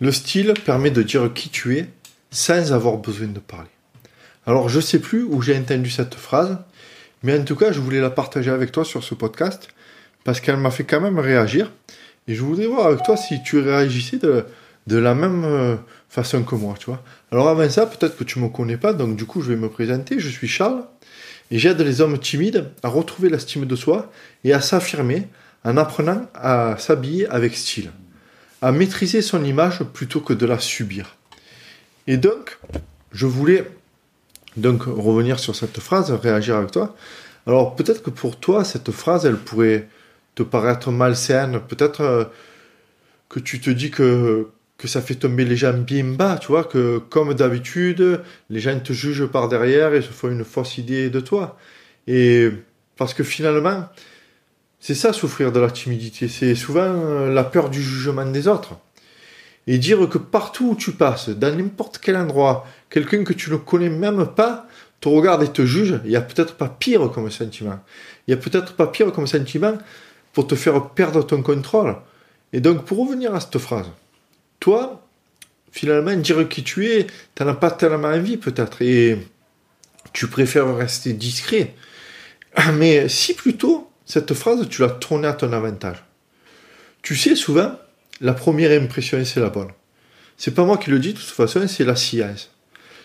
Le style permet de dire qui tu es sans avoir besoin de parler. Alors je sais plus où j'ai entendu cette phrase, mais en tout cas je voulais la partager avec toi sur ce podcast parce qu'elle m'a fait quand même réagir et je voudrais voir avec toi si tu réagissais de, de la même euh, façon que moi, tu vois. Alors avant ça, peut-être que tu me connais pas, donc du coup je vais me présenter. Je suis Charles et j'aide les hommes timides à retrouver l'estime de soi et à s'affirmer en apprenant à s'habiller avec style, maîtriser son image plutôt que de la subir. Et donc, je voulais donc revenir sur cette phrase, réagir avec toi. Alors peut-être que pour toi, cette phrase, elle pourrait te paraître malsaine, peut-être euh, que tu te dis que, que ça fait tomber les gens bien bas, tu vois, que comme d'habitude, les gens te jugent par derrière et se font une fausse idée de toi. Et parce que finalement, c'est ça souffrir de la timidité, c'est souvent euh, la peur du jugement des autres. Et dire que partout où tu passes, dans n'importe quel endroit, quelqu'un que tu ne connais même pas te regarde et te juge, il n'y a peut-être pas pire comme sentiment. Il n'y a peut-être pas pire comme sentiment pour te faire perdre ton contrôle. Et donc, pour revenir à cette phrase, toi, finalement, dire qui tu es, tu n'en as pas tellement envie peut-être, et tu préfères rester discret. Mais si plutôt cette phrase, tu l'as tournée à ton avantage. Tu sais, souvent, la première impression, c'est la bonne. C'est pas moi qui le dis, de toute façon, c'est la science.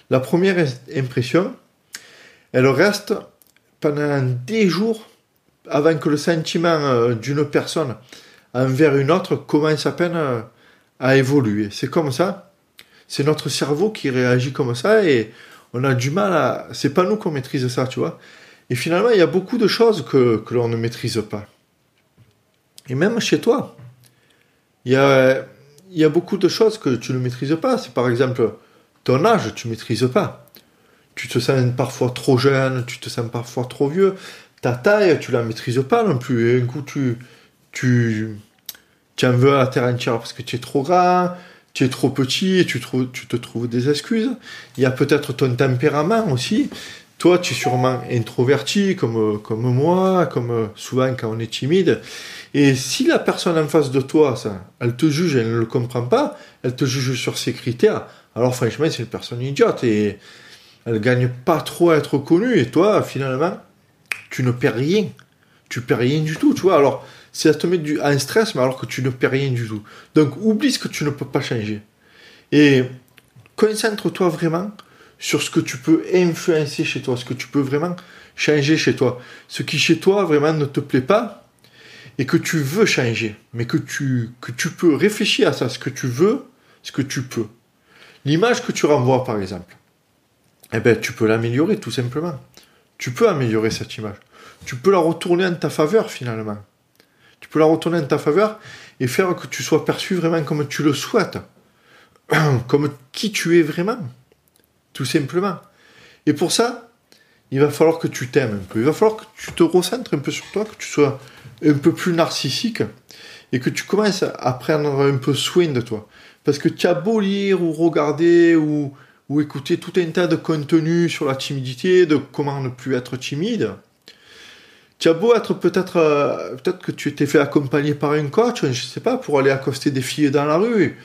La première impression, elle reste pendant des jours avant que le sentiment euh, d'une personne envers une autre commence à peine euh, à évoluer. C'est comme ça. C'est notre cerveau qui réagit comme ça et on a du mal à. C'est pas nous qu'on maîtrise ça, tu vois. Et finalement, il y a beaucoup de choses que, l'on ne maîtrise pas. Et même chez toi, il y a, beaucoup de choses que tu ne maîtrises pas. C'est par exemple ton âge, tu ne maîtrises pas. Tu te sens parfois trop jeune, tu te sens parfois trop vieux. Ta taille, tu la maîtrises pas non plus. Et un coup, tu, tu, en veux à terre entière parce que tu es trop grand, tu es trop petit et tu, tu te trouves des excuses. Il y a peut-être ton tempérament aussi. Toi, tu es sûrement introverti comme, comme moi, comme souvent quand on est timide. Et si la personne en face de toi, ça, elle te juge, elle ne le comprend pas, elle te juge sur ses critères, alors franchement, c'est une personne idiote et elle gagne pas trop à être connue. Et toi, finalement, tu ne perds rien. Tu perds rien du tout, tu vois. Alors, à te mettre du, un stress, mais alors que tu ne perds rien du tout. Donc, oublie ce que tu ne peux pas changer. Et concentre-toi vraiment sur ce que tu peux influencer chez toi, ce que tu peux vraiment changer chez toi. Ce qui chez toi vraiment ne te plaît pas et que tu veux changer, mais que tu, que tu peux réfléchir à ça, ce que tu veux, ce que tu peux. L'image que tu renvoies par exemple, eh ben, tu peux l'améliorer tout simplement. Tu peux améliorer cette image. Tu peux la retourner en ta faveur finalement. Tu peux la retourner en ta faveur et faire que tu sois perçu vraiment comme tu le souhaites, comme qui tu es vraiment tout simplement. Et pour ça, il va falloir que tu t'aimes un peu. Il va falloir que tu te recentres un peu sur toi, que tu sois un peu plus narcissique et que tu commences à prendre un peu soin de toi. Parce que tu as beau lire ou regarder ou, ou écouter tout un tas de contenus sur la timidité, de comment ne plus être timide. Tu as beau être peut-être euh, peut-être que tu t'es fait accompagner par un coach, je sais pas, pour aller accoster des filles dans la rue.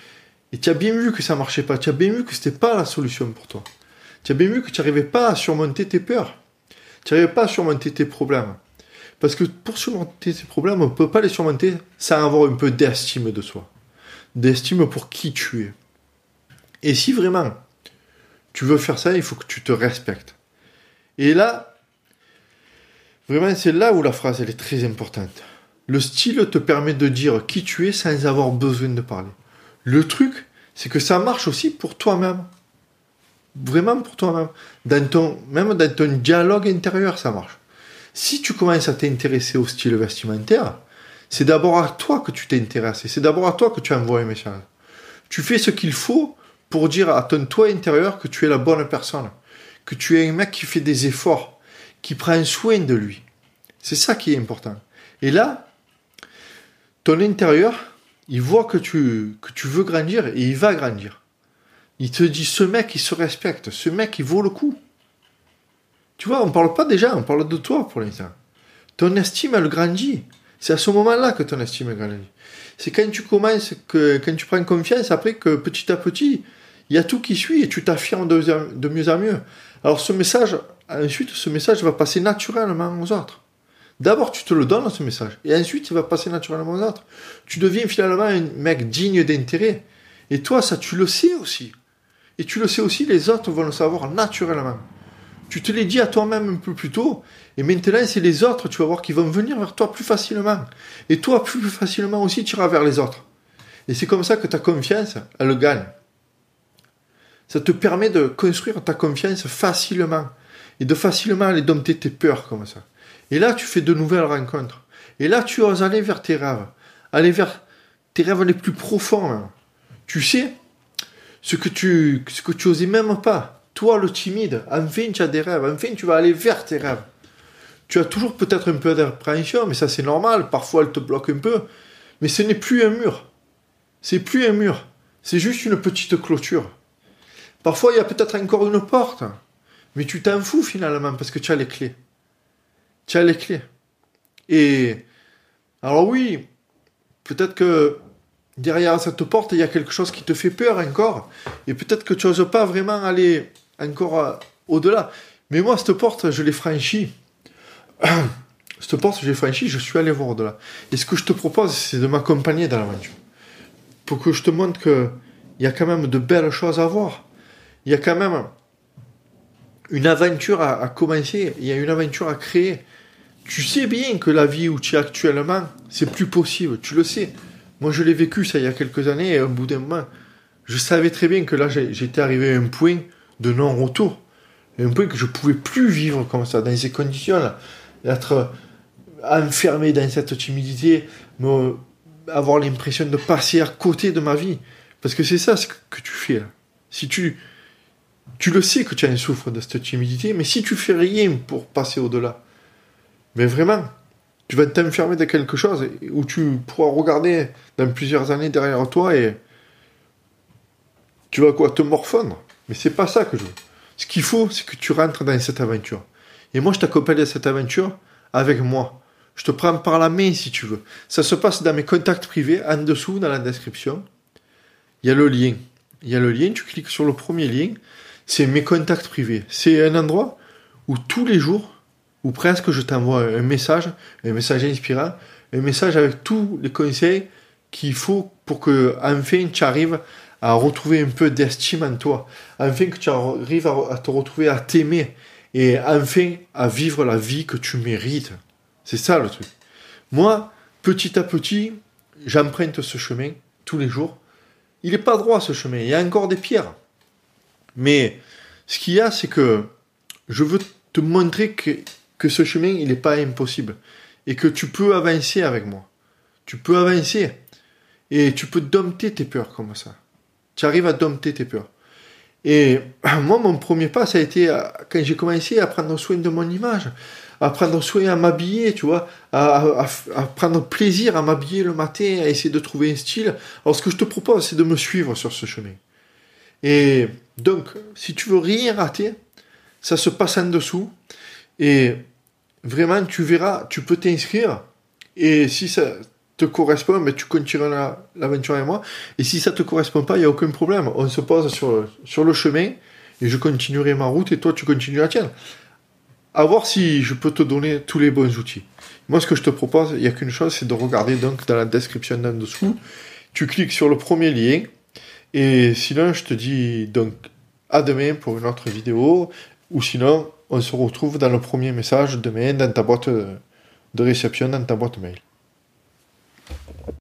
Et tu as bien vu que ça marchait pas. Tu as bien vu que c'était pas la solution pour toi. Tu as bien vu que tu n'arrivais pas à surmonter tes peurs. Tu n'arrivais pas à surmonter tes problèmes. Parce que pour surmonter ces problèmes, on ne peut pas les surmonter sans avoir un peu d'estime de soi. D'estime pour qui tu es. Et si vraiment tu veux faire ça, il faut que tu te respectes. Et là, vraiment, c'est là où la phrase elle est très importante. Le style te permet de dire qui tu es sans avoir besoin de parler. Le truc, c'est que ça marche aussi pour toi-même vraiment pour toi-même. Dans ton, même dans ton dialogue intérieur, ça marche. Si tu commences à t'intéresser au style vestimentaire, c'est d'abord à toi que tu t'intéresses. C'est d'abord à toi que tu envoies un message. Tu fais ce qu'il faut pour dire à ton toi intérieur que tu es la bonne personne. Que tu es un mec qui fait des efforts, qui prend soin de lui. C'est ça qui est important. Et là, ton intérieur, il voit que tu, que tu veux grandir et il va grandir. Il te dit, ce mec, il se respecte, ce mec, il vaut le coup. Tu vois, on parle pas déjà, on parle de toi pour l'instant. Ton estime, elle grandit. C'est à ce moment-là que ton estime grandit. C'est quand tu commences, que, quand tu prends confiance, après que petit à petit, il y a tout qui suit et tu t'affirmes de, de mieux en mieux. Alors ce message, ensuite, ce message va passer naturellement aux autres. D'abord, tu te le donnes, ce message. Et ensuite, il va passer naturellement aux autres. Tu deviens finalement un mec digne d'intérêt. Et toi, ça, tu le sais aussi. Et tu le sais aussi, les autres vont le savoir naturellement. Tu te l'es dit à toi-même un peu plus tôt. Et maintenant, c'est les autres, tu vas voir, qui vont venir vers toi plus facilement. Et toi, plus facilement aussi, tu iras vers les autres. Et c'est comme ça que ta confiance, elle gagne. Ça te permet de construire ta confiance facilement. Et de facilement aller dompter tes peurs comme ça. Et là, tu fais de nouvelles rencontres. Et là, tu oses aller vers tes rêves. Aller vers tes rêves les plus profonds. Tu sais, ce que tu, ce que osais même pas. Toi, le timide, enfin, tu as des rêves. Enfin, tu vas aller vers tes rêves. Tu as toujours peut-être un peu d'appréhension, mais ça, c'est normal. Parfois, elle te bloque un peu. Mais ce n'est plus un mur. C'est plus un mur. C'est juste une petite clôture. Parfois, il y a peut-être encore une porte. Mais tu t'en fous finalement parce que tu as les clés tu as les clés. Et alors oui, peut-être que derrière cette porte, il y a quelque chose qui te fait peur encore. Et peut-être que tu n'oses pas vraiment aller encore euh, au-delà. Mais moi, cette porte, je l'ai franchie. cette porte, je l'ai franchie, je suis allé voir au-delà. Et ce que je te propose, c'est de m'accompagner dans l'aventure. Pour que je te montre qu'il y a quand même de belles choses à voir. Il y a quand même une aventure à commencer, il y a une aventure à créer tu sais bien que la vie où tu es actuellement, c'est plus possible, tu le sais. Moi, je l'ai vécu ça il y a quelques années, et au bout d'un moment, je savais très bien que là, j'étais arrivé à un point de non-retour. Un point que je pouvais plus vivre comme ça, dans ces conditions-là. Être enfermé dans cette timidité, avoir l'impression de passer à côté de ma vie. Parce que c'est ça ce que tu fais. Si tu, tu le sais que tu as un souffre de cette timidité, mais si tu fais rien pour passer au-delà, mais vraiment, tu vas t'enfermer dans quelque chose où tu pourras regarder dans plusieurs années derrière toi et tu vas quoi te morfondre. Mais c'est pas ça que je veux. Ce qu'il faut, c'est que tu rentres dans cette aventure. Et moi, je t'accompagne à cette aventure avec moi. Je te prends par la main si tu veux. Ça se passe dans mes contacts privés, en dessous, dans la description. Il y a le lien. Il y a le lien, tu cliques sur le premier lien. C'est mes contacts privés. C'est un endroit où tous les jours, ou presque je t'envoie un message, un message inspirant, un message avec tous les conseils qu'il faut pour que enfin tu arrives à retrouver un peu d'estime en toi, enfin que tu arrives à, te retrouver à t'aimer et enfin à vivre la vie que tu mérites. C'est ça le truc. Moi, petit à petit, j'emprunte ce chemin tous les jours. Il n'est pas droit ce chemin, il y a encore des pierres. Mais ce qu'il y a, c'est que je veux te montrer que que ce chemin, il n'est pas impossible. Et que tu peux avancer avec moi. Tu peux avancer. Et tu peux dompter tes peurs comme ça. Tu arrives à dompter tes peurs. Et moi, mon premier pas, ça a été euh, quand j'ai commencé à prendre soin de mon image, à prendre soin à m'habiller, tu vois, à, prendre plaisir à m'habiller le matin, à essayer de trouver un style. Alors, ce que je te propose, c'est de me suivre sur ce chemin. Et donc, si tu veux rien rater, ça se passe en dessous. Et vraiment, tu verras, tu peux t'inscrire. Et si ça te correspond, mais tu continueras l'aventure avec moi. Et si ça te correspond pas, il n'y a aucun problème. On se pose sur, sur le chemin et je continuerai ma route et toi, tu continues la tienne. À voir si je peux te donner tous les bons outils. Moi, ce que je te propose, il n'y a qu'une chose, c'est de regarder donc dans la description d'en dessous. Tu cliques sur le premier lien. Et sinon, je te dis donc à demain pour une autre vidéo. Ou sinon, on se retrouve dans le premier message demain dans ta boîte de réception, dans ta boîte mail.